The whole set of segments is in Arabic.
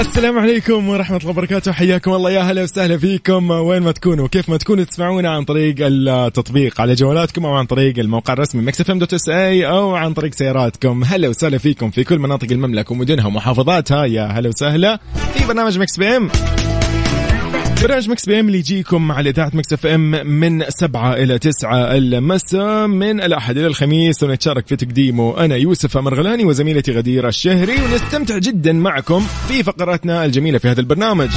السلام عليكم ورحمة الله وبركاته. حياكم الله. يا هلا وسهلا فيكم. وين ما تكونوا كيف ما تكونوا تسمعونا عن طريق التطبيق على جوالاتكم أو عن طريق الموقع الرسمي Mix FM dot SA أو عن طريق سياراتكم. هلا وسهلا فيكم في كل مناطق المملكة ومدنها ومحافظاتها. يا هلا وسهلا. في برنامج Mix PM. برنامج Mix PM اللي يجيكم على إذاعة Mix FM من سبعة إلى تسعة المساء من الأحد إلى الخميس ونتشارك في تقديمه. أنا يوسف مرغلاني وزميلتي غدير الشهري ونستمتع جدا معكم في فقراتنا الجميلة في هذا البرنامج.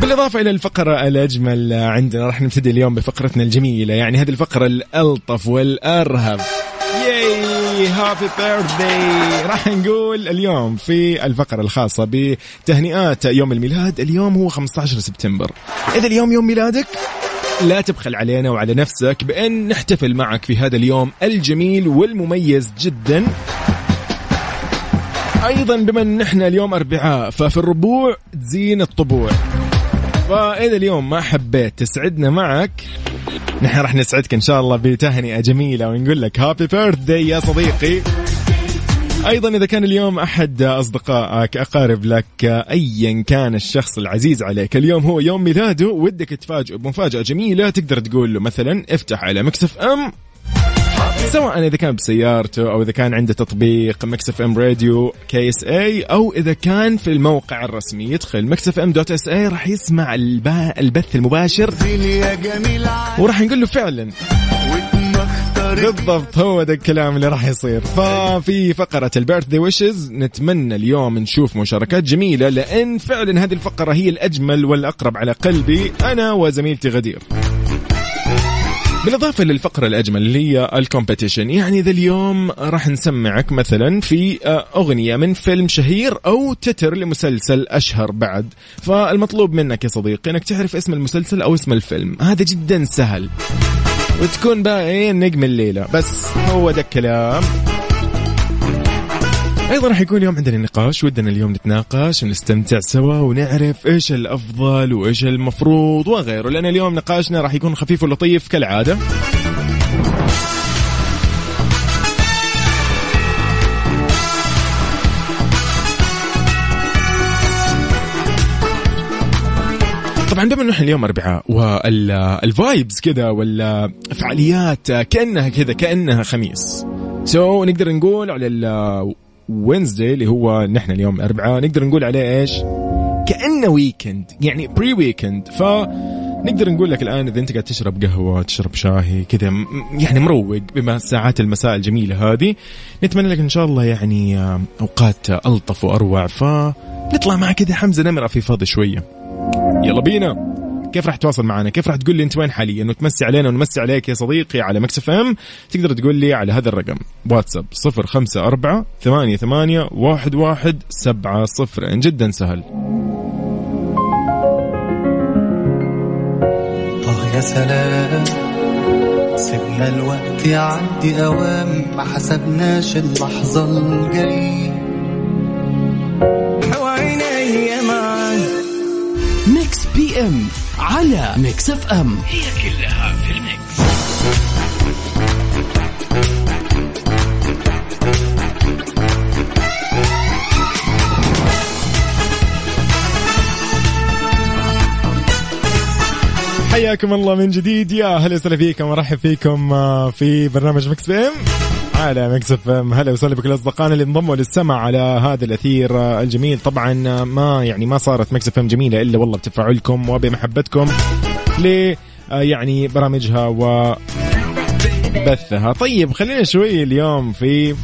بالإضافة إلى الفقرة الأجمل عندنا راح نبتدي اليوم بفقرتنا الجميلة يعني هذه الفقرة الألطف والأرهب. ياي هابي بيرثدي راح نقول اليوم في الفقرة الخاصة بتهنئات يوم الميلاد. اليوم هو 15 سبتمبر. إذا اليوم يوم ميلادك لا تبخل علينا وعلى نفسك بأن نحتفل معك في هذا اليوم الجميل والمميز جدا. أيضا بما أن نحن اليوم أربعاء ففي الربوع تزين الطبوع. فإذا اليوم ما حبيت تسعدنا معك نحن راح نسعدك إن شاء الله بتهنئة جميلة ونقول لك هابي بيرث يا صديقي. أيضا إذا كان اليوم أحد أصدقائك أقارب لك ايا كان الشخص العزيز عليك اليوم هو يوم ميلاده ودك تفاجئه بمفاجأة جميلة تقدر تقول له مثلا افتح على مكسف أم سواء إذا كان بسيارته أو إذا كان عنده تطبيق Mix FM Radio KSA أو إذا كان في الموقع الرسمي يدخل Mix FM dot SA راح يسمع الب... البث المباشر. وراح نقول له فعلا. بالضبط هو ده الكلام اللي راح يصير. ففي فقرة ال birthday wishes نتمنى اليوم نشوف مشاركات جميلة لأن فعلا هذه الفقرة هي الأجمل والأقرب على قلبي أنا وزميلتي غدير. بالإضافة للفقرة الأجمل اللي هي الكومبetition يعني ذا اليوم راح نسمعك مثلا في أغنية من فيلم شهير أو تتر لمسلسل أشهر بعد. فالمطلوب منك يا صديقي أنك تعرف اسم المسلسل أو اسم الفيلم. هذا جدا سهل. وتكون بقى إيه نجم الليلة. بس هو ده الكلام. أيضا راح يكون اليوم عندنا نقاش ودنا اليوم نتناقش ونستمتع سوا ونعرف إيش الأفضل وإيش المفروض وغيره. لأن اليوم نقاشنا راح يكون خفيف ولطيف كالعادة. طبعا بما انه إحنا اليوم اربعاء وال vibes كذا والفعاليات كأنها كذا كأنها خميس. so, نقدر نقول على Wednesday اللي هو نحن اليوم الأربعاء. نقدر نقول عليه إيش؟ كأنه weekend يعني pre weekend ف نقدر نقول لك الآن إذا أنت قاعد تشرب قهوة تشرب شاهي كذا يعني مروق بما ساعات المساء الجميلة هذه. نتمنى لك إن شاء الله يعني أوقات ألطف وأروع. فنطلع مع كذا حمزة نمرة في فاضي شوية. يلا بينا. كيف راح تواصل معنا؟ كيف راح تقول لي أنت وين حاليا؟ وتمسي علينا ونمسي عليك يا صديقي على Mix FM. تقدر تقول لي على هذا الرقم. واتساب 054 88 11 70 جدا سهل. آه يا سلام سيبنا الوقت يعدي أوام ما حسبناش اللحظة الجاية. PM على Mix FM هي كلها في ال Mix. حياكم الله من جديد. يا هلا وسهلا فيكم ورحب فيكم في برنامج Mix PM على Mix FM. هلا وسهلا بكل أصدقائنا اللي انضموا للسمع على هذا الأثير الجميل. طبعا ما يعني ما صارت Mix FM جميلة إلا والله بتفاعلكم وبمحبتكم ل يعني برامجها وبثها. طيب خلينا شوي اليوم في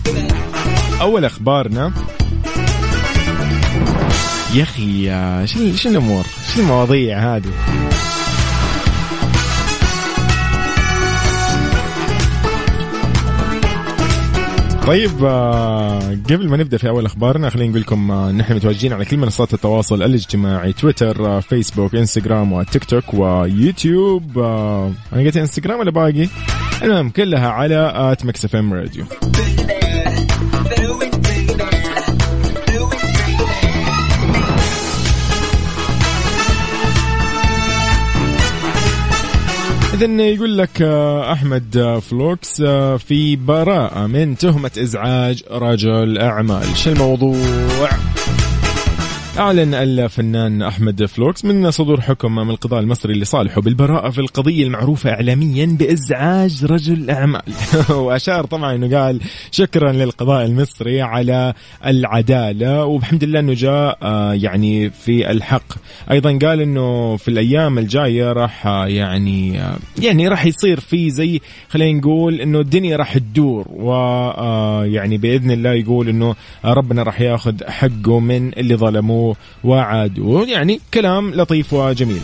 أول أخبارنا. يا أخي شو شو الأمور؟ شو المواضيع هذه؟ طيب آه، قبل ما نبدأ في أول أخبارنا خلينا نقول لكم آه، نحن متواجدين على كل منصات التواصل الاجتماعي تويتر آه، فيسبوك إنستغرام وتيك توك ويوتيوب أنا قلت إنستغرام ولا باقي؟ المهم كلها على at Mix FM Radio إذا يقول لك آه، أحمد آه، فلوكس آه، في براءة من تهمة إزعاج رجل أعمال شو الموضوع؟ أعلن الفنان أحمد فلوكس من صدور حكم من القضاء المصري لصالحه بالبراءة في القضية المعروفة إعلاميا بإزعاج رجل أعمال وأشار طبعا أنه قال شكرا للقضاء المصري على العدالة وبحمد الله أنه جاء آه، يعني في الحق. أيضا قال أنه في الأيام الجاية راح آه، يعني آه، يعني راح يصير في زي خلينا نقول أنه الدنيا راح تدور ويعني بإذن الله يقول أنه ربنا راح ياخذ حقه من اللي ظلموه. وعادوه يعني كلام لطيف وجميل.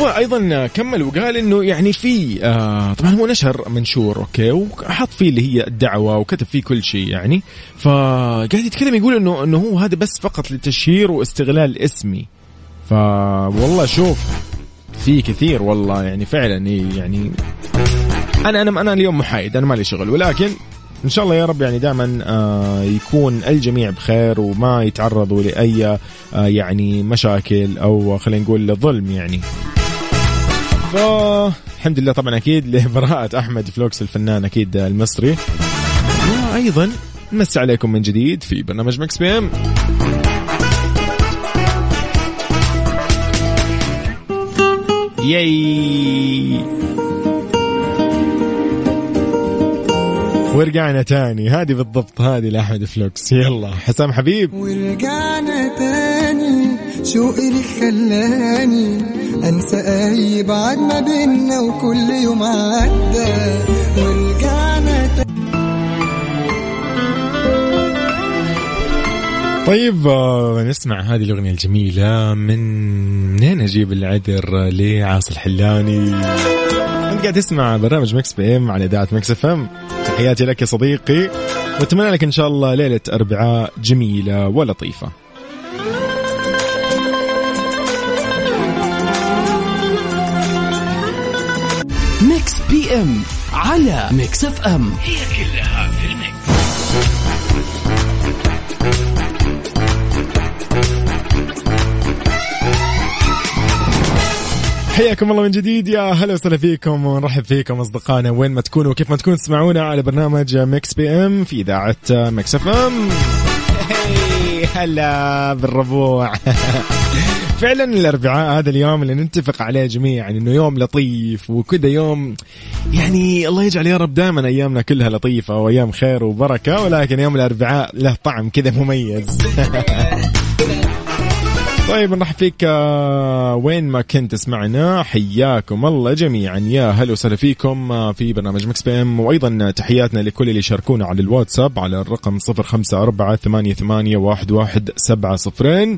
هو أيضا كمل وقال إنه يعني في آه طبعا هو نشر منشور أوكي وحط فيه اللي هي الدعوة وكتب فيه كل شيء يعني. فقاعد يتكلم يقول إنه إنه هو هذا بس فقط للتشهير واستغلال اسمي. فوالله شوف في كثير والله يعني فعلا يعني أنا أنا أنا اليوم محايد أنا مالي شغل ولكن إن شاء الله يا رب يعني دائما آه يكون الجميع بخير وما يتعرضوا لأي آه يعني مشاكل أو خلينا نقول ظلم يعني. فالحمد لله طبعا أكيد لبراءة أحمد فلوكس الفنان أكيد المصري. وأيضا نمسي عليكم من جديد في برنامج Mix PM. ياي ورجعنا تاني. هذه بالضبط هذه لأحمد فلوكس. يلا حسام حبيب. ورجعنا تاني. شوقي اللي خلاني؟ أنسى أي بعد ما بينا وكل يوم عدى. طيب آه، نسمع هذه الأغنية الجميلة من منين أجيب العذر لعاصي الحلاني؟ أنت قاعد تسمع برنامج Mix PM على إذاعة Mix FM. تحياتي لك يا صديقي وأتمنى لك إن شاء الله ليلة أربعاء جميلة ولطيفة. Mix PM على Mix FM. هي كلها حياكم الله من جديد. يا هلا وسهلا فيكم ونرحب فيكم أصدقائنا وين ما تكونوا وكيف ما تكونوا تسمعونا على برنامج Mix PM في إذاعة Mix FM. هي، هلا بالربوع. فعلا الأربعاء هذا اليوم اللي نتفق عليه جميعا إنه يوم لطيف وكذا يوم يعني الله يجعل يا رب دائما أيامنا كلها لطيفة وأيام خير وبركة ولكن يوم الأربعاء له طعم كذا مميز. طيب نرحب فيك آه، وين ما كنت تسمعنا حياكم الله جميعا. يا هلا وسهلا فيكم آه، في برنامج Mix PM. وأيضا تحياتنا لكل اللي يشاركونا على الواتساب على الرقم 054 88 11700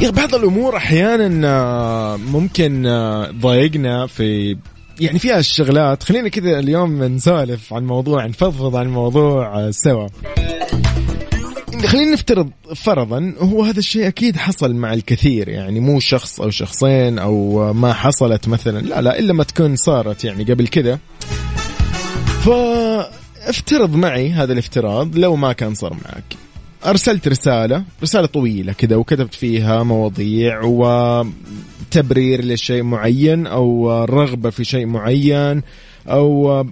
يا بعض الأمور أحيانا آه، ممكن تضايقنا في يعني فيها الشغلات. خلينا كذا اليوم نسولف عن موضوع نفضفض عن موضوع سوا. خلينا نفترض فرضا هو هذا الشيء أكيد حصل مع الكثير يعني مو شخص أو شخصين أو ما حصلت مثلا لا لا إلا ما تكون صارت يعني قبل كذا. فافترض معي هذا الافتراض لو ما كان صار معك. أرسلت رسالة رسالة طويلة كذا وكتبت فيها مواضيع وتبرير لشيء معين أو رغبة في شيء معين أو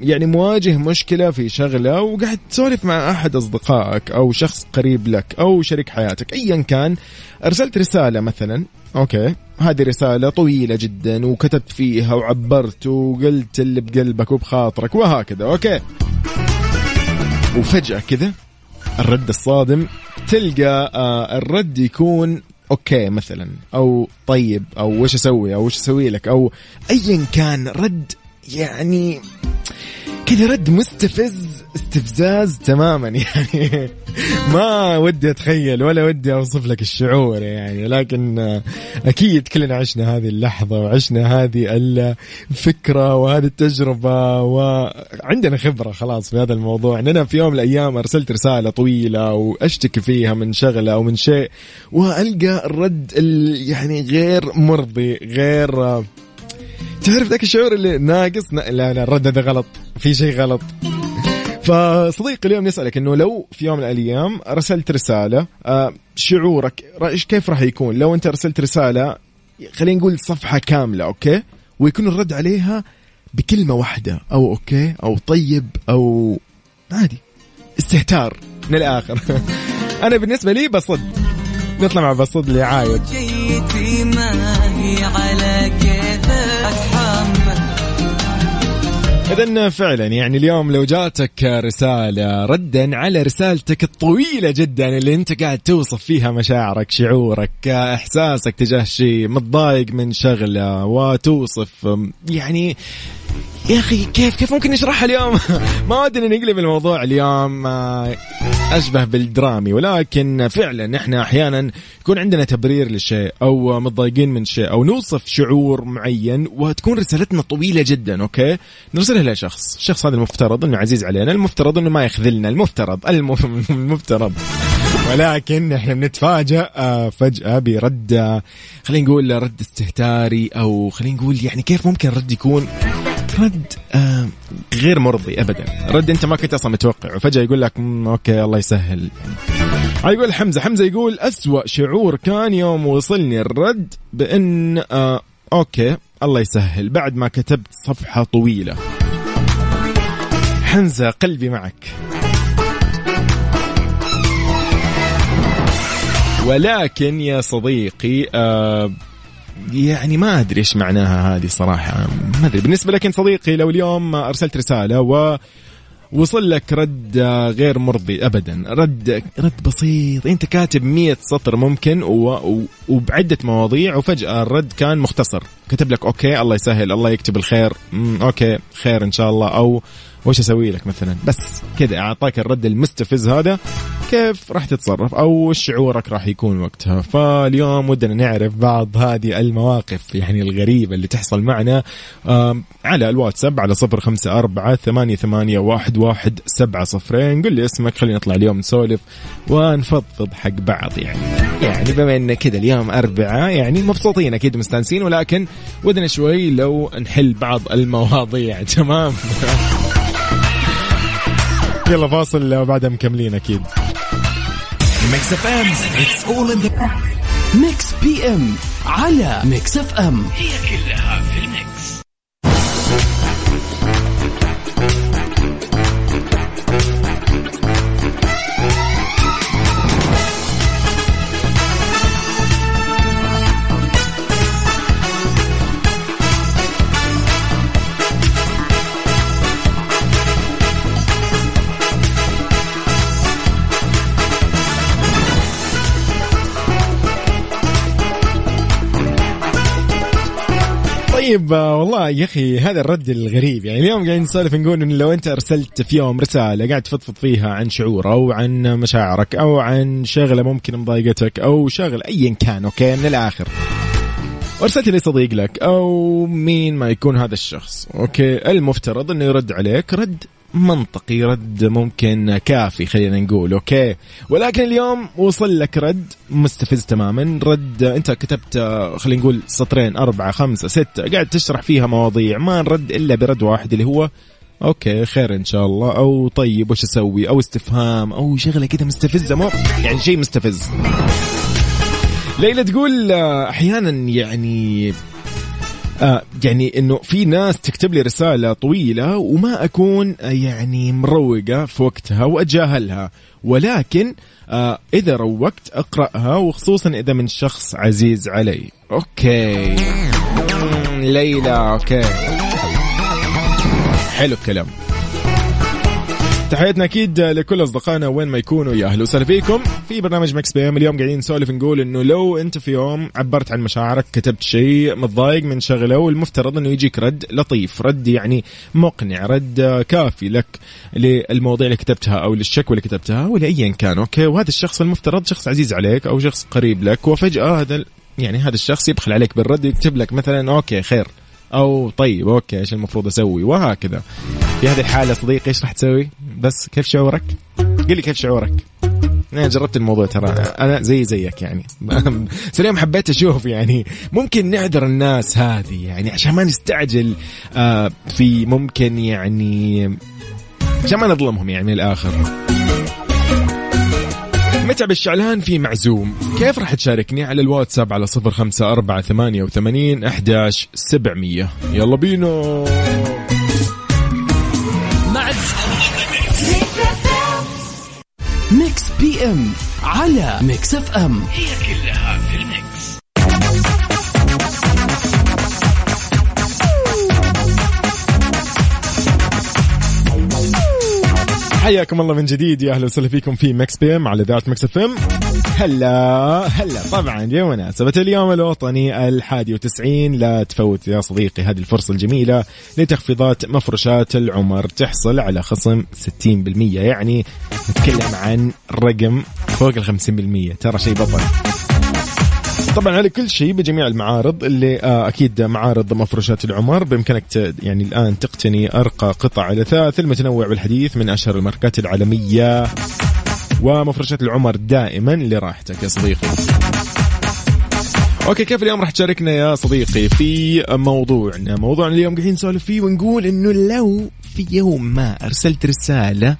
يعني مواجه مشكلة في شغلة وقاعد تسولف مع أحد أصدقائك أو شخص قريب لك أو شريك حياتك ايا كان. أرسلت رسالة مثلا okay هذه رسالة طويلة جدا وكتبت فيها وعبرت وقلت اللي بقلبك وبخاطرك وهكذا okay. وفجأة كذا الرد الصادم تلقى آه الرد يكون أوكي مثلا أو طيب أو وش أسوي أو وش أسوي لك أو ايا كان رد يعني كذا رد مستفز استفزاز تماما يعني. ما ودي أتخيل ولا ودي أوصف لك الشعور يعني لكن أكيد كلنا عشنا هذه اللحظة وعشنا هذه الفكرة وهذه التجربة وعندنا خبرة خلاص في هذا الموضوع. إننا في يوم من الأيام أرسلت رسالة طويلة وأشتكي فيها من شغلة أو من شيء وألقى الرد يعني غير مرضي غير تعرف ذاك الشعور اللي ناقص؟ لا لا الرد هذا غلط. في شيء غلط. فصديقي اليوم نسألك إنه لو في يوم من الأيام أرسلت رسالة آه، شعورك كيف راح يكون؟ لو أنت أرسلت رسالة خلينا نقول صفحة كاملة okay؟ ويكون الرد عليها بكلمة واحدة أو okay؟ أو طيب أو عادي. استهتار من الآخر. أنا بالنسبة لي بصد. نطلع مع بصد اللي عايد إذا فعلا يعني اليوم لو جاتك رسالة ردا على رسالتك الطويلة جدا اللي أنت قاعد توصف فيها مشاعرك شعورك إحساسك تجاه شيء متضايق من شغلة وتوصف يعني يا أخي كيف كيف ممكن نشرحها اليوم؟ ما ودنا نقلب الموضوع اليوم آه، أشبه بالدرامي ولكن فعلا إحنا أحيانا يكون عندنا تبرير للشيء أو متضايقين من شيء أو نوصف شعور معين وتكون رسالتنا طويلة جدا أوكي؟ نرسلها لشخص، الشخص هذا المفترض إنه عزيز علينا، المفترض إنه ما يخذلنا، المفترض المفترض ولكن إحنا بنتفاجأ آه، فجأة برد آه، خلينا نقول رد استهتاري أو خلينا نقول يعني كيف ممكن رد يكون رد آه غير مرضي ابدا. رد أنت ما كنت أصلا متوقع وفجاه يقول لك okay الله يسهل. يقول حمزة حمزة يقول أسوأ شعور كان يوم وصلني الرد بأن آه okay الله يسهل. بعد ما كتبت صفحة طويلة. حمزة قلبي معك. ولكن يا صديقي آه يعني ما أدري إيش معناها هذه صراحة. ما أدري. بالنسبة لك انت صديقي لو اليوم أرسلت رسالة و وصل لك رد غير مرضي ابدا. رد رد بسيط. أنت كاتب مية سطر ممكن و... وبعدة مواضيع وفجأة الرد كان مختصر. كتب لك okay الله يسهل الله يكتب الخير. okay خير إن شاء الله. أو وش أسوي لك مثلا؟ بس كذا أعطاك الرد المستفز هذا. كيف راح تتصرف أو شعورك راح يكون وقتها؟ فاليوم ودنا نعرف بعض هذه المواقف يعني الغريبة اللي تحصل معنا على الواتساب على صفر خمسة أربعة ثمانية, ثمانية واحد, واحد سبعة صفرين. قل لي اسمك خلينا نطلع اليوم نسولف ونفضفض حق بعض يعني. يعني بما إن كذا اليوم أربعة يعني مبسوطين أكيد مستانسين ولكن ودنا شوي لو نحل بعض المواضيع. تمام؟ يلا فاصل وبعدها مكملين أكيد. Mix FM it's all in Mix PM على Mix FM هي كلها في ال Mix. طيب آه، والله يا أخي هذا الرد الغريب. يعني اليوم قاعدين نسولف نقول إنه لو أنت أرسلت في يوم رسالة قاعد تفضفض فيها عن شعور أو عن مشاعرك أو عن شغلة ممكن مضايقتك أو شغله ايا كان okay من الآخر. وارسلت لي صديق لك أو مين ما يكون هذا الشخص okay المفترض إنه يرد عليك رد منطقي رد ممكن كافي خلينا نقول okay؟ ولكن اليوم وصل لك رد مستفز تماما. رد أنت كتبت خلينا نقول سطرين أربعة خمسة ستة. قاعد تشرح فيها مواضيع ما نرد إلا برد واحد اللي هو أوكي خير إن شاء الله. أو طيب وش أسوي؟ أو استفهام أو شغلة كذا مستفزة مو يعني شيء مستفز. ليلى تقول أحيانا يعني يعني إنه في ناس تكتب لي رسالة طويلة وما أكون آه، يعني مروقة في وقتها وأتجاهلها. ولكن آه إذا روقت أقرأها وخصوصا إذا من شخص عزيز علي. okay. ليلى okay. حلو الكلام. تحياتنا أكيد لكل أصدقائنا وين ما يكونوا. يا أهلا وسهلا فيكم في برنامج Mix PM. اليوم قاعدين نسولف نقول إنه لو أنت في يوم عبرت عن مشاعرك كتبت شيء متضايق من شغلة والمفترض إنه يجيك رد لطيف رد يعني مقنع رد كافي لك للمواضيع اللي كتبتها أو للشكوى اللي كتبتها ولا ايا كان okay؟ وهذا الشخص المفترض شخص عزيز عليك أو شخص قريب لك وفجأة هذا يعني هذا الشخص يبخل عليك بالرد يكتب لك مثلا okay خير. أو طيب okay إيش المفروض أسوي؟ وهكذا. في هذه الحالة صديقي إيش راح تسوي؟ بس كيف شعورك؟ قل لي كيف شعورك. أنا جربت الموضوع ترى أنا زي زيك يعني. سليم حبيت أشوف يعني. ممكن نعذر الناس هذه يعني عشان ما نستعجل آه في ممكن يعني عشان ما نظلمهم يعني من الآخر. متعب الشعلان في معزوم. كيف راح تشاركني على الواتساب على صفر خمسة أربعة ثمانية وثمانين أحداش سبعمية؟ يلا بينا. Mix PM على Mix FM. حياكم الله من جديد يا أهلا وسهلا فيكم في Mix PM على ذات Mix FM. هلا هلا. طبعا بمناسبة اليوم الوطني الحادي وتسعين. لا تفوت يا صديقي هذه الفرصة الجميلة لتخفيضات مفروشات العمر تحصل على خصم 60% يعني نتكلم عن رقم فوق ال 50% ترى شيء بطل. طبعا على كل شيء بجميع المعارض اللي آه أكيد معارض مفروشات العمر بإمكانك يعني الآن تقتني أرقى قطع الأثاث المتنوع والحديث من أشهر الماركات العالمية. ومفروشات العمر دائما لراحتك يا صديقي. okay كيف اليوم راح تشاركنا يا صديقي في موضوعنا؟ موضوعنا اليوم قاعدين نسولف فيه ونقول إنه لو في يوم ما أرسلت رسالة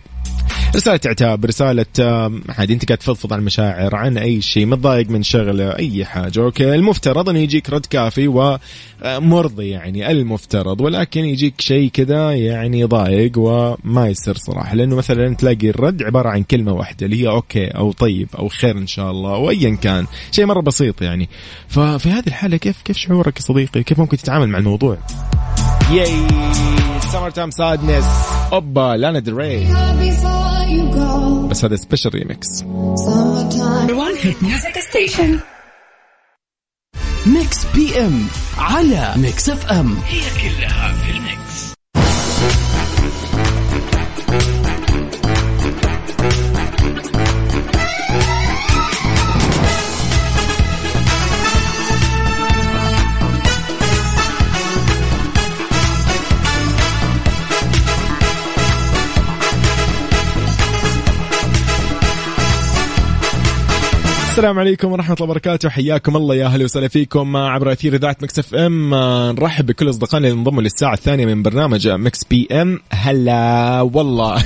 رسالة عتاب رسالة آم، عادي أنت قاعد تفضفض عن المشاعر عن أي شيء متضايق من شغلة أي حاجة. okay المفترض إنه يجيك رد كافي ومرضي يعني المفترض. ولكن يجيك شيء كذا يعني يضايق وما يصير صراحة. لأنه مثلا تلاقي الرد عبارة عن كلمة واحدة اللي هي okay أو طيب أو خير إن شاء الله وايا كان. شيء مرة بسيط يعني. ففي هذه الحالة كيف كيف شعورك يا صديقي؟ كيف ممكن تتعامل مع الموضوع؟ ياي Summertime Sadness اوبا Lana Del Rey. بس هذا special remix Summertime. Mix PM على Mix FM السلام عليكم ورحمة الله وبركاته. حياكم الله يا أهلا وسهلا فيكم عبر أثير إذاعة Mix FM. آه، نرحب بكل أصدقائنا اللي انضموا للساعة الثانية من برنامج Mix PM. هلا والله.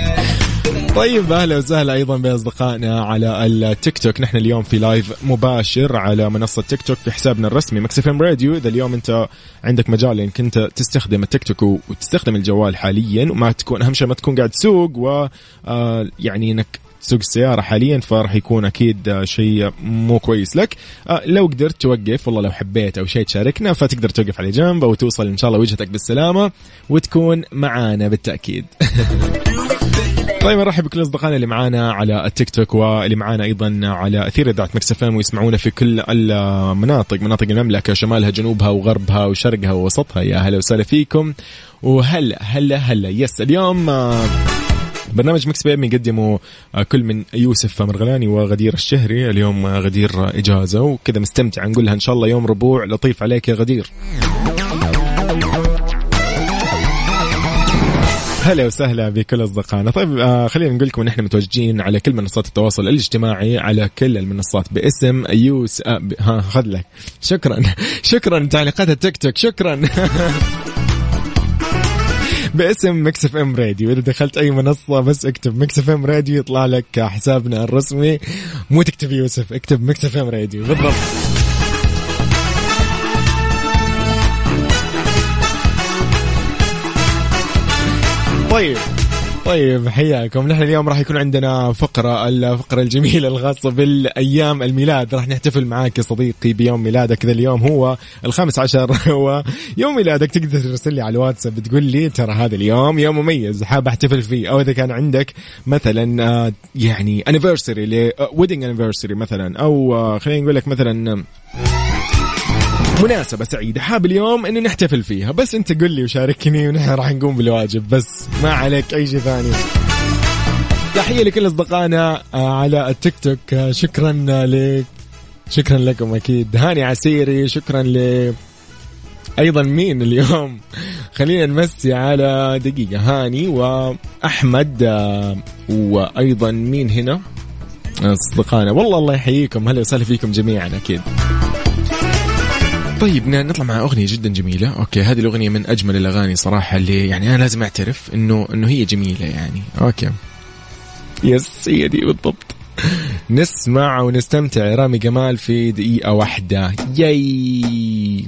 طيب أهلا وسهلا أيضا بأصدقائنا على التيك توك. نحن اليوم في live مباشر على منصة تيك توك في حسابنا الرسمي Mix FM Radio. إذا اليوم أنت عندك مجال إنك أنت تستخدم التيك توك وتستخدم الجوال حاليا وما تكون أهم شيء ما تكون قاعد تسوق و آه، يعني إنك تسوق السيارة حاليا فراح يكون أكيد آه، شيء مو كويس لك. آه، لو قدرت توقف والله لو حبيت أو شيء تشاركنا فتقدر توقف على جنب أو توصل إن شاء الله وجهتك بالسلامة وتكون معانا بالتأكيد. طيب نرحب بكل أصدقائنا اللي معانا على التيك توك واللي معانا أيضا على أثير إذاعة Mix FM ويسمعونا في كل المناطق مناطق المملكة شمالها جنوبها وغربها وشرقها ووسطها. يا هلا وسهلا فيكم. وهلا هلا هلا. yes اليوم آه، برنامج Mix PM يقدمه آه، كل من يوسف مرغلاني وغدير الشهري. اليوم آه، غدير إجازة وكذا مستمتع نقول لها إن شاء الله. يوم ربوع لطيف عليك يا غدير. هلا وسهلا بكل أصدقائنا. طيب آه خلينا نقول لكم إن إحنا متواجدين على كل منصات التواصل الاجتماعي على كل المنصات باسم يوس آه ب... ها خذ لك. شكرا. شكرا تعليقات التيك توك. شكرا. باسم Mix FM Radio. إذا دخلت أي منصة بس اكتب Mix FM Radio يطلع لك حسابنا الرسمي. مو تكتب يوسف اكتب Mix FM Radio. بالضبط. طيب. طيب حياكم. نحن اليوم راح يكون عندنا فقرة الفقرة الجميلة الخاصة بالأيام الميلاد. راح نحتفل معاك يا صديقي بيوم ميلادك. كذا اليوم هو الخامس عشر. هو يوم ميلادك. تقدر ترسل لي على الواتساب تقول لي ترى هذا اليوم يوم مميز. حاب أحتفل فيه. أو إذا كان عندك مثلا آه، يعني anniversary ويدنج anniversary مثلا. أو آه، خلينا نقول لك مثلا مناسبة سعيدة. حاب اليوم انه نحتفل فيها. بس أنت قل لي وشاركني ونحن راح نقوم بالواجب. بس ما عليك أي شيء ثاني. تحية لكل أصدقائنا آه، على التيك توك. آه، شكرا لك شكرا لكم أكيد. هاني عسيري شكرا ل أيضا مين اليوم؟ خلينا نمسي على دقيقة. هاني وأحمد آه، وأيضا مين هنا؟ أصدقائنا. والله الله يحييكم. هلا وسهلا فيكم جميعا أكيد. طيب نطلع مع أغنية جدا جميلة. okay هذه الأغنية من أجمل الأغاني صراحة اللي يعني أنا لازم أعترف إنه إنه هي جميلة يعني. okay. يس هي دي بالضبط. نسمع ونستمتع. رامي جمال في دقيقة واحدة. ياي!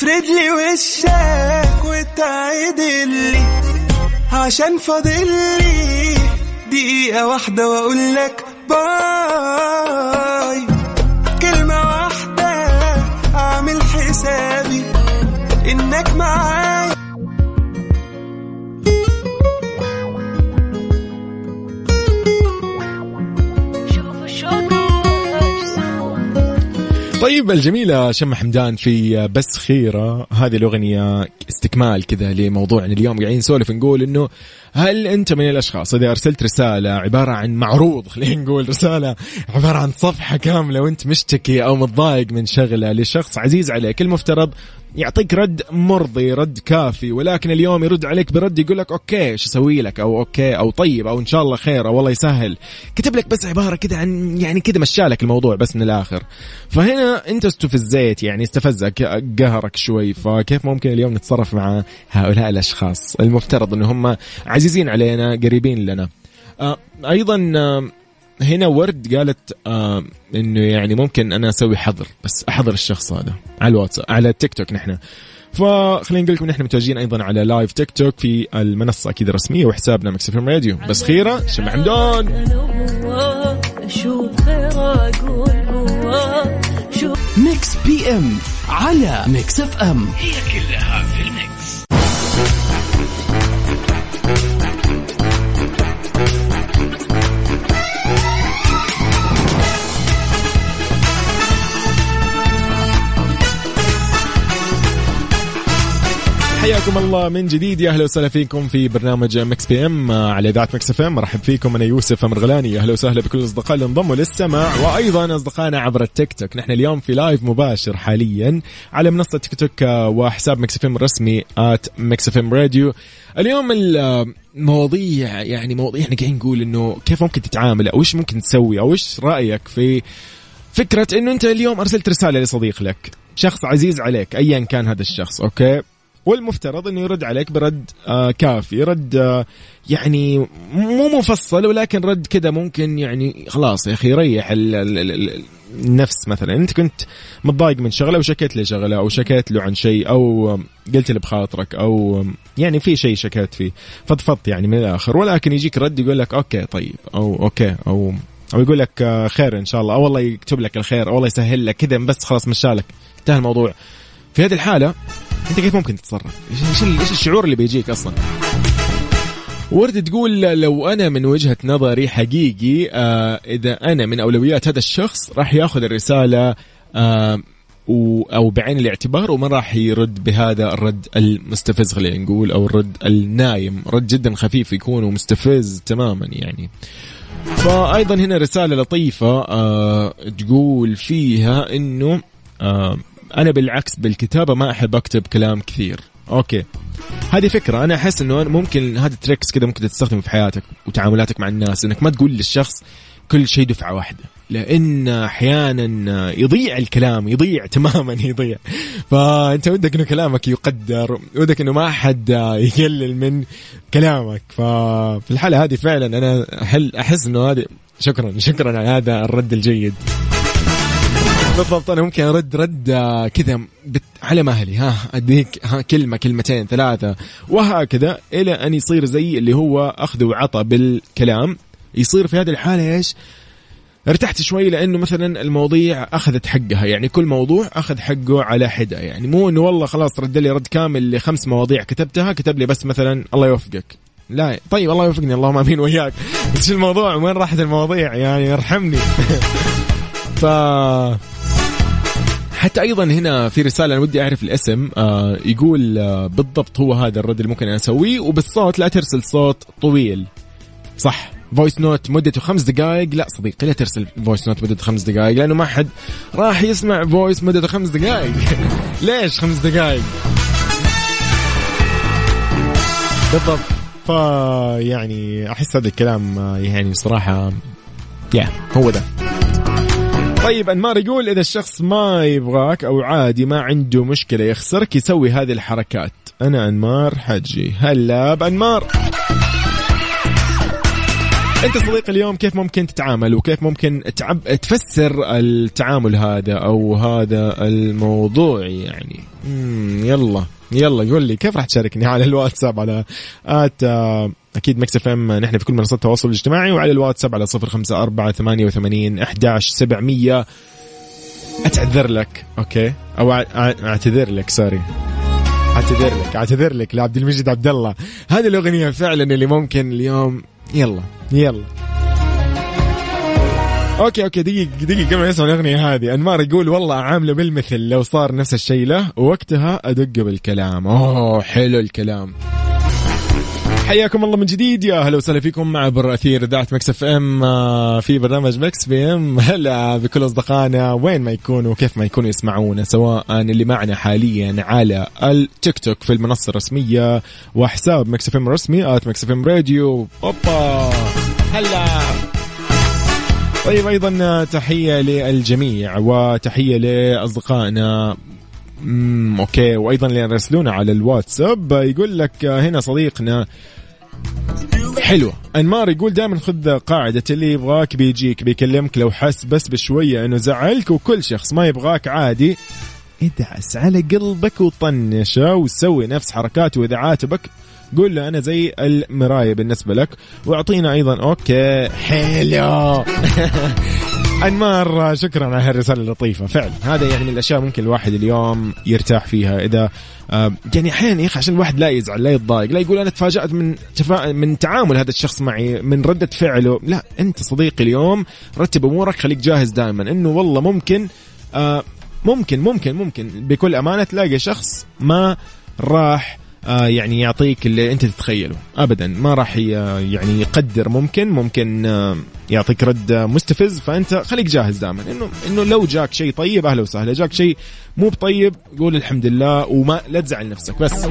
افرد لي وشك وتعدل لي عشان فاضل لي دقيقة واحدة وأقول لك باي. كلمة واحدة أعمل حسابي إنك معايا. طيب الجميلة شمة حمدان في بس خيرة. هذه الأغنية استكمال كذا لموضوعنا اليوم قاعدين نسولف نقول إنه هل أنت من الأشخاص إذا أرسلت رسالة عبارة عن معروض خلينا نقول رسالة عبارة عن صفحة كاملة وأنت مشتكي أو متضايق من شغلة لشخص عزيز عليك المفترض يعطيك رد مرضي رد كافي ولكن اليوم يرد عليك برد يقول لك okay شو أسوي لك؟ أو okay أو طيب أو إن شاء الله خير أو والله يسهل. كتب لك بس عبارة كذا عن يعني كذا مشى لك الموضوع بس من الآخر. فهنا أنت استفزيت يعني استفزك قهرك شوي. فكيف ممكن اليوم نتصرف مع هؤلاء الأشخاص؟ المفترض ان هم عزيزين علينا قريبين لنا. أيضا هنا ورد قالت آه إنه يعني ممكن أنا أسوي حظر بس أحظر الشخص هذا على الواتساب على التيك توك نحن فخلينا نقول لكم نحن متواجدين أيضا على live تيك توك في المنصة أكيد الرسمية وحسابنا Mix FM Radio. بس خيرة شمة حمدان. Mix PM على Mix FM. حياكم الله من جديد. يا أهلا وسهلا فيكم في برنامج Mix PM على إذاعة Mix FM. مرحب فيكم أنا يوسف مرغلاني. أهلا وسهلا بكل الاصدقاء اللي انضموا للسماع وأيضا أصدقائنا عبر التيك توك. نحن اليوم في live مباشر حاليا على منصة تيك توك وحساب Mix FM الرسمي at Mix FM Radio. اليوم المواضيع يعني مواضيع إحنا قاعدين نقول إنه كيف ممكن تتعامل أو إيش ممكن تسوي أو إيش رأيك في فكرة إنه أنت اليوم أرسلت رسالة لصديق لك شخص عزيز عليك ايا كان هذا الشخص okay؟ والمفترض إنه يرد عليك برد آه كافي رد آه يعني مو مفصل ولكن رد كذا ممكن يعني خلاص يا أخي يريح ال ال ال ال النفس مثلا. أنت كنت متضايق من شغلة وشكيت له شغلة أو شكيت له عن شيء أو قلت له بخاطرك أو يعني في شيء شكيت فيه. فضفضت يعني من الآخر. ولكن يجيك رد يقول لك okay طيب أو okay أو أو يقول لك آه، خير إن شاء الله أو والله يكتب لك الخير أو والله يسهل لك كذا بس خلاص مشى لك انتهى الموضوع. في هذه الحالة انت كيف ممكن تتصرف؟ إيش إيش الشعور اللي بيجيك أصلا؟ ورد تقول لو أنا من وجهة نظري حقيقي آه إذا أنا من أولويات هذا الشخص راح ياخذ الرسالة آه أو بعين الاعتبار وما راح يرد بهذا الرد المستفز خلينا نقول أو الرد النايم رد جدا خفيف يكون ومستفز تماما يعني فايضا هنا رسالة لطيفة آه تقول فيها إنه آه أنا بالعكس بالكتابة ما أحب أكتب كلام كثير. okay. هذه فكرة. أنا أحس إنه ممكن هذا tricks كذا ممكن تستخدمه في حياتك وتعاملاتك مع الناس إنك ما تقول للشخص كل شيء دفعة واحدة. لأن أحيانا يضيع الكلام يضيع تماما يضيع. فأنت ودك إنه كلامك يقدر ودك إنه ما احد يقلل من كلامك. ففي الحالة هذه فعلا أنا هل أحس إنه هذه شكرا شكرا على هذا الرد الجيد. بالضبط أنا ممكن ارد رد آه، كذا بت- على مهلي ها أديك ها كلمة كلمتين ثلاثة. وهكذا إلى أن يصير زي اللي هو أخذ وعطى بالكلام. يصير في هذه الحالة إيش؟ ارتحت شوي لأنه مثلا المواضيع أخذت حقها. يعني كل موضوع أخذ حقه على حدة. يعني مو إنه والله خلاص رد لي رد كامل لخمس مواضيع كتبتها كتب لي بس مثلا الله يوفقك. لا طيب الله يوفقني اللهم امين وياك. شو الموضوع؟ وين راحت المواضيع؟ يعني ارحمني. ف حتى أيضا هنا في رسالة أنا ودي أعرف الاسم آه يقول آه بالضبط هو هذا الرد اللي ممكن أنا أسويه وبالصوت لا ترسل صوت طويل. صح. voice note مدته خمس دقائق لا صديقي لا ترسل voice note مدته خمس دقائق لأنه ما حد راح يسمع voice مدته خمس دقائق ليش خمس دقائق بالضبط. ف يعني أحس هذا الكلام آه، يعني صراحة يا هو ده. طيب أنمار يقول إذا الشخص ما يبغاك أو عادي ما عنده مشكلة يخسرك يسوي هذه الحركات. أنا أنمار حجي. هلا بأنمار. أنت صديق اليوم كيف ممكن تتعامل وكيف ممكن تعب تفسر التعامل هذا أو هذا الموضوع يعني؟ يلا يلا قول لي كيف راح تشاركني على الواتساب على at آه، أكيد Mix FM نحن في كل منصات التواصل الاجتماعي وعلى الواتساب على 054 88 11 700 أتعذر لك okay؟ أو أعتذر لك sorry. أعتذر لك أعتذر لك لعبد المجيد عبد الله. هذه الأغنية فعلا اللي ممكن اليوم يلا يلا. okay okay دقيقة دقيقة قبل نسمع الأغنية هذه أنمار يقول والله عاملة بالمثل لو صار نفس الشيء له وقتها أدق بالكلام. أوه حلو الكلام. حياكم الله من جديد. يا أهلا وسهلا فيكم مع عبر أثير إذاعة Mix FM آه، في برنامج Mix PM. هلا بكل أصدقائنا وين ما يكونوا وكيف ما يكونوا يسمعونا سواء اللي معنا حاليا على التيك توك في المنصة الرسمية وحساب Mix FM الرسمي at Mix FM Radio. أوبا! هلا! طيب أيضا تحية للجميع وتحية لأصدقائنا. امم okay. وأيضا اللي يرسلونا على الواتساب يقول لك هنا صديقنا حلوة أنمار يقول دائما خذ قاعدة اللي يبغاك بيجيك بيكلمك لو حس بس بشوية إنه زعلك وكل شخص. ما يبغاك عادي. ادعس على قلبك وطنشه وسوي نفس حركاته واذا عاتبك قول له أنا زي المراية بالنسبة لك. وأعطينا أيضا. أوكي. حلو. انمار شكرا على هالرساله اللطيفة. فعلا هذا يعني من الأشياء ممكن الواحد اليوم يرتاح فيها. إذا يعني أحيانا يا أخي عشان الواحد لا يزعل لا يتضايق لا يقول أنا تفاجأت من تفا... من تعامل هذا الشخص معي من ردة فعله. لا أنت صديقي اليوم رتب أمورك خليك جاهز دائما. إنه والله ممكن ممكن ممكن ممكن بكل أمانة تلاقي شخص ما راح يعني يعطيك اللي انت تتخيله. ابدا. ما راح يعني يقدر ممكن ممكن آه يعطيك رد آه، مستفز. فأنت خليك جاهز دائما. إنه إنه لو جاك شيء طيب أهلا وسهلا. جاك شيء مو بطيب قول الحمد لله وما لا تزعل نفسك. بس.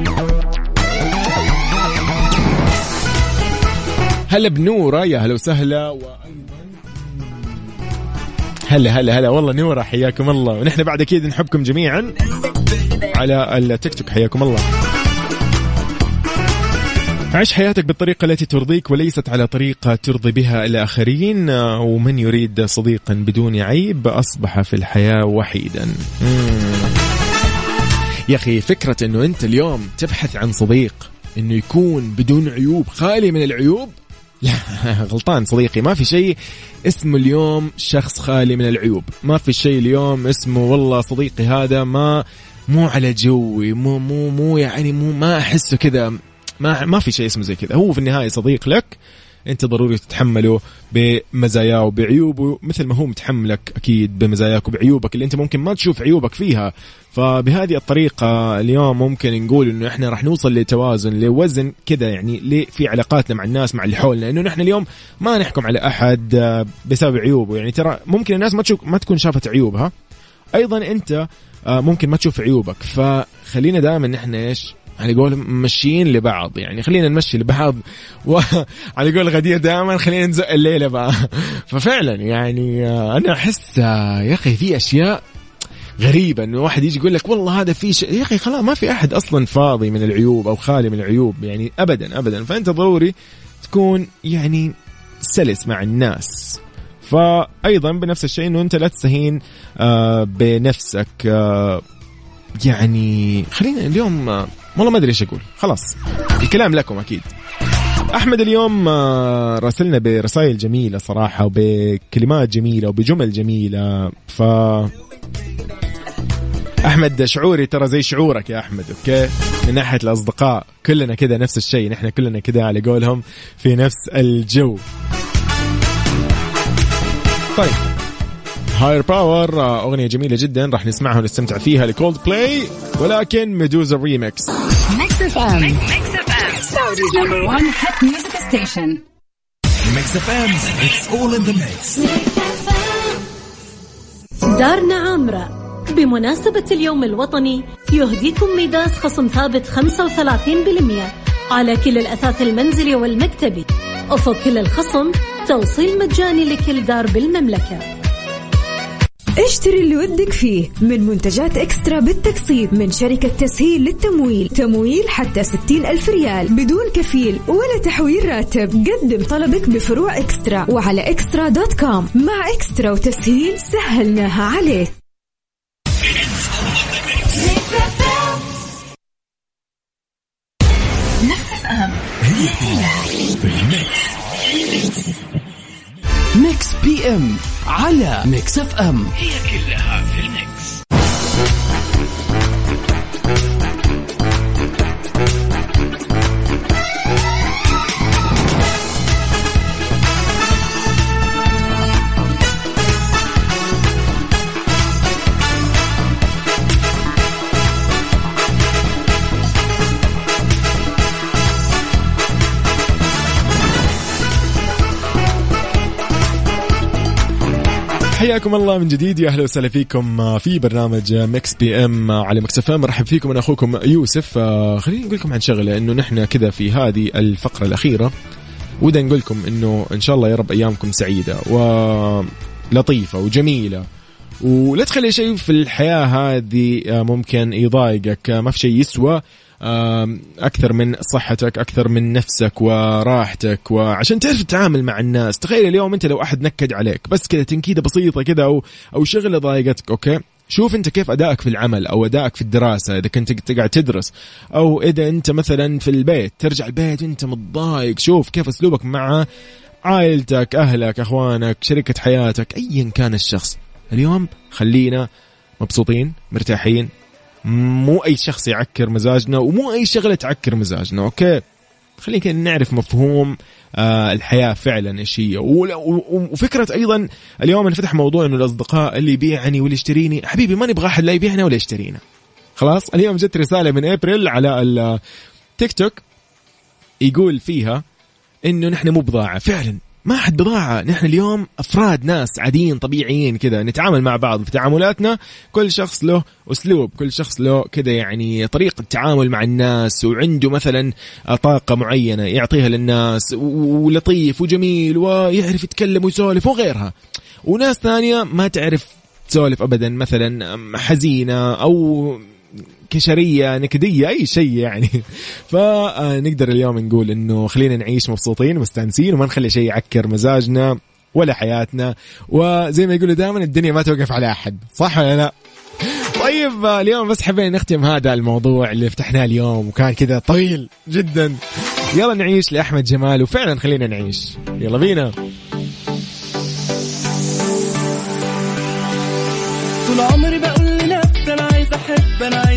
هلا بنورة. يا هلا وسهلا. وأيضا هلا هلا هلا. والله نورة حياكم الله. ونحن بعد أكيد نحبكم جميعا على التيك توك. حياكم الله. عيش حياتك بالطريقة التي ترضيك وليست على طريقة ترضي بها الآخرين. ومن يريد صديقا بدون عيب أصبح في الحياة وحيدا. يا أخي فكرة أنه أنت اليوم تبحث عن صديق أنه يكون بدون عيوب خالي من العيوب؟ لا غلطان صديقي ما في شيء اسمه اليوم شخص خالي من العيوب. ما في شيء اليوم اسمه والله صديقي هذا ما مو على جوي مو مو مو يعني مو ما أحسه كذا. ما ما في شيء اسمه زي كذا. هو في النهاية صديق لك انت ضروري تتحمله بمزاياه وبعيوبه مثل ما هو متحملك أكيد بمزاياك وبعيوبك اللي انت ممكن ما تشوف عيوبك فيها. فبهذه الطريقة اليوم ممكن نقول إنه إحنا راح نوصل لتوازن لوزن كذا يعني في علاقاتنا مع الناس مع اللي حولنا. انه نحن اليوم ما نحكم على أحد آه، بسبب عيوبه. يعني ترى ممكن الناس ما تشوف ما تكون شافت عيوبها. أيضا أنت آه، ممكن ما تشوف عيوبك. فخلينا دائما نحن إيش؟ على قول ماشيين لبعض يعني خلينا نمشي لبعض. وعلى قول غدير دائما خلينا نزق الليلة بقى. ففعلا يعني آه، أنا أحس آه، يا أخي في أشياء غريبة إنه واحد يجي يقول لك والله هذا في شيء يا أخي خلاص ما في أحد أصلا فاضي من العيوب أو خالي من العيوب يعني ابدا ابدا. فأنت ضروري تكون يعني سلس مع الناس. فايضا بنفس الشيء إنه أنت لا تستهين آه، بنفسك يعني خلينا اليوم والله ما أدري إيش أقول. خلاص. الكلام لكم أكيد. أحمد اليوم آه، راسلنا برسائل جميلة صراحة وبكلمات جميلة وبجمل جميلة. ف أحمد شعوري ترى زي شعورك يا أحمد okay؟ من ناحية الأصدقاء كلنا كذا نفس الشيء نحن كلنا كذا على قولهم في نفس الجو. طيب. Higher Power أغنية جميلة جدا راح نسمعها ونستمتع فيها لكولد بلاي ولكن Meduza remix Mix FM Saudi's number one hit music station. Mix FM it's all in the mix دارنا عامرة. بمناسبة اليوم الوطني يهديكم Midas خصم ثابت 35% على كل الأثاث المنزلي والمكتبي. وفوق كل الخصم توصيل مجاني لكل دار بالمملكة. اشتري اللي ودك فيه من منتجات eXtra بالتقسيط من شركة تسهيل للتمويل. تمويل حتى 60 ألف ريال بدون كفيل ولا تحويل راتب. قدم طلبك بفروع eXtra وعلى eXtra dot com. مع eXtra وتسهيل سهلناها عليك. ميكس بي إم. على ميكس أف أم. حياكم الله من جديد. يا أهلا وسهلا فيكم في برنامج Mix PM على Mix FM. مرحب فيكم أنا أخوكم يوسف. آه، خليني أقول لكم عن شغلة إنه نحن كذا في هذه الفقرة الأخيرة ودنا نقول لكم إنه إن شاء الله يا رب أيامكم سعيدة ولطيفه وجميلة. ولا تخلي شيء في الحياة هذه آه، ممكن يضايقك. آه، ما في شيء يسوى. أكثر من صحتك أكثر من نفسك وراحتك وعشان تعرف تتعامل مع الناس. تخيل اليوم أنت لو أحد نكد عليك بس كذا تنكيدة بسيطة كذا أو أو شغلة ضايقتك okay؟ شوف أنت كيف أدائك في العمل أو أدائك في الدراسة إذا كنت تقعد تدرس. أو إذا أنت مثلا في البيت ترجع البيت انت متضايق شوف كيف أسلوبك مع عائلتك أهلك أخوانك شريكة حياتك ايا كان الشخص. اليوم خلينا مبسوطين مرتاحين مو أي شخص يعكر مزاجنا ومو أي شغلة تعكر مزاجنا okay؟ خلينا نعرف مفهوم آه الحياة فعلا إيش هي. وفكرة أيضا اليوم انفتح موضوع إنه الأصدقاء اللي يبيعني واللي يشتريني حبيبي ما نبغى احد لا يبيعنا ولا يشترينا خلاص؟ اليوم جت رسالة من ابريل على التيك توك يقول فيها إنه نحن مو بضاعة فعلا. ما حد بضاعة. نحن اليوم أفراد ناس عاديين طبيعيين كذا نتعامل مع بعض في تعاملاتنا. كل شخص له أسلوب كل شخص له كذا يعني طريقة تعامل مع الناس وعنده مثلا طاقة معينة يعطيها للناس ولطيف وجميل ويعرف يتكلم ويسولف وغيرها. وناس ثانية ما تعرف تسولف أبدا مثلا حزينة أو كشرية نكدية أي شيء يعني. فنقدر اليوم نقول إنه خلينا نعيش مبسوطين ومستانسين وما نخلي شيء يعكر مزاجنا ولا حياتنا. وزي ما يقولوا دائما الدنيا ما توقف على أحد صح ولا لا؟ طيب اليوم بس حبينا نختم هذا الموضوع اللي فتحناه اليوم وكان كذا طويل جدا. يلا نعيش لأحمد جمال وفعلا خلينا نعيش. يلا بينا. طول عمري بقول لنفسي أنا عايز احب أنا عايز